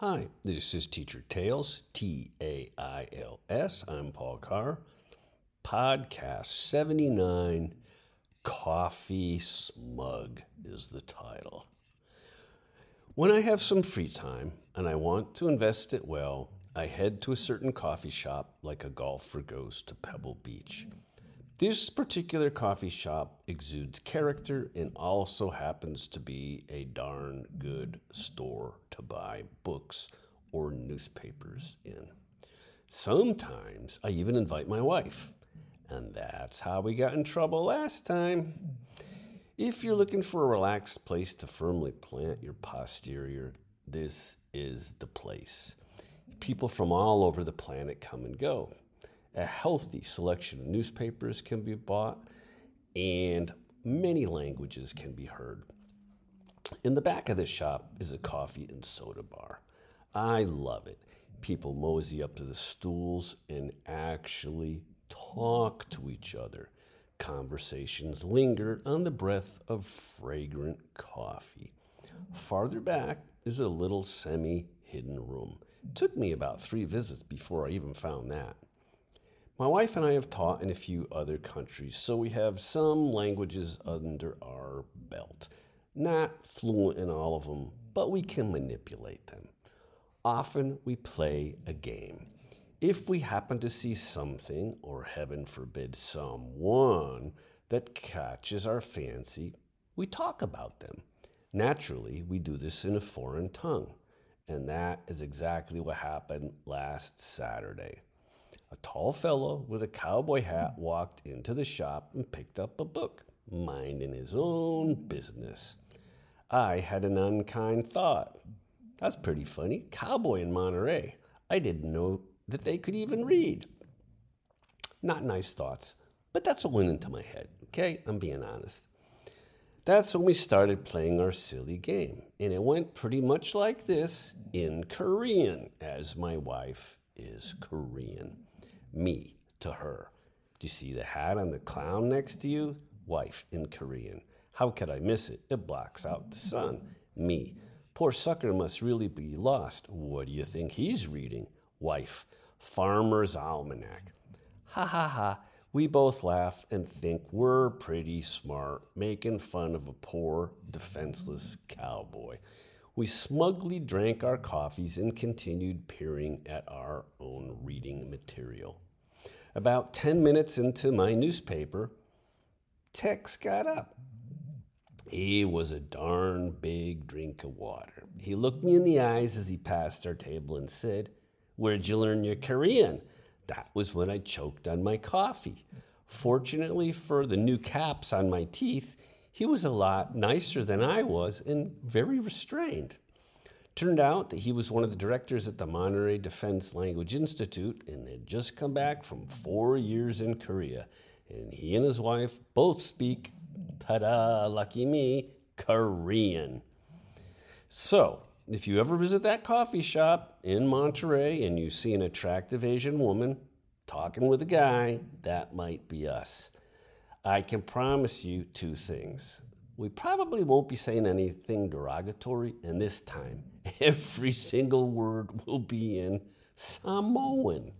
Hi, this is Teacher Tales, T A I L S. I'm Paul Carr. Podcast 79 Coffee Smug is the title. When I have some free time and I want to invest it well, I head to a certain coffee shop like a golfer goes to Pebble Beach. This particular coffee shop exudes character and also happens to be a darn good store to buy books or newspapers in. Sometimes I even invite my wife, and that's how we got in trouble last time. If you're looking for a relaxed place to firmly plant your posterior, this is the place. People from all over the planet come and go a healthy selection of newspapers can be bought, and many languages can be heard. In the back of the shop is a coffee and soda bar. I love it. People mosey up to the stools and actually talk to each other. Conversations linger on the breath of fragrant coffee. Farther back is a little semi hidden room. It took me about three visits before I even found that. My wife and I have taught in a few other countries, so we have some languages under our belt. Not fluent in all of them, but we can manipulate them. Often we play a game. If we happen to see something, or heaven forbid, someone that catches our fancy, we talk about them. Naturally, we do this in a foreign tongue. And that is exactly what happened last Saturday. A tall fellow with a cowboy hat walked into the shop and picked up a book, minding his own business. I had an unkind thought. That's pretty funny. Cowboy in Monterey. I didn't know that they could even read. Not nice thoughts, but that's what went into my head, okay? I'm being honest. That's when we started playing our silly game. And it went pretty much like this in Korean, as my wife is Korean me to her. Do you see the hat on the clown next to you? Wife in Korean. How could I miss it? It blocks out the sun. Me. Poor sucker must really be lost. What do you think he's reading? Wife. Farmer's Almanac. Ha ha ha. We both laugh and think we're pretty smart, making fun of a poor, defenseless cowboy. We smugly drank our coffees and continued peering at our own reading material. About 10 minutes into my newspaper, Tex got up. He was a darn big drink of water. He looked me in the eyes as he passed our table and said, Where'd you learn your Korean? That was when I choked on my coffee. Fortunately for the new caps on my teeth, he was a lot nicer than I was and very restrained. Turned out that he was one of the directors at the Monterey Defense Language Institute and had just come back from four years in Korea. And he and his wife both speak, ta da, lucky me, Korean. So, if you ever visit that coffee shop in Monterey and you see an attractive Asian woman talking with a guy, that might be us. I can promise you two things we probably won't be saying anything derogatory, and this time every single word will be in Samoan.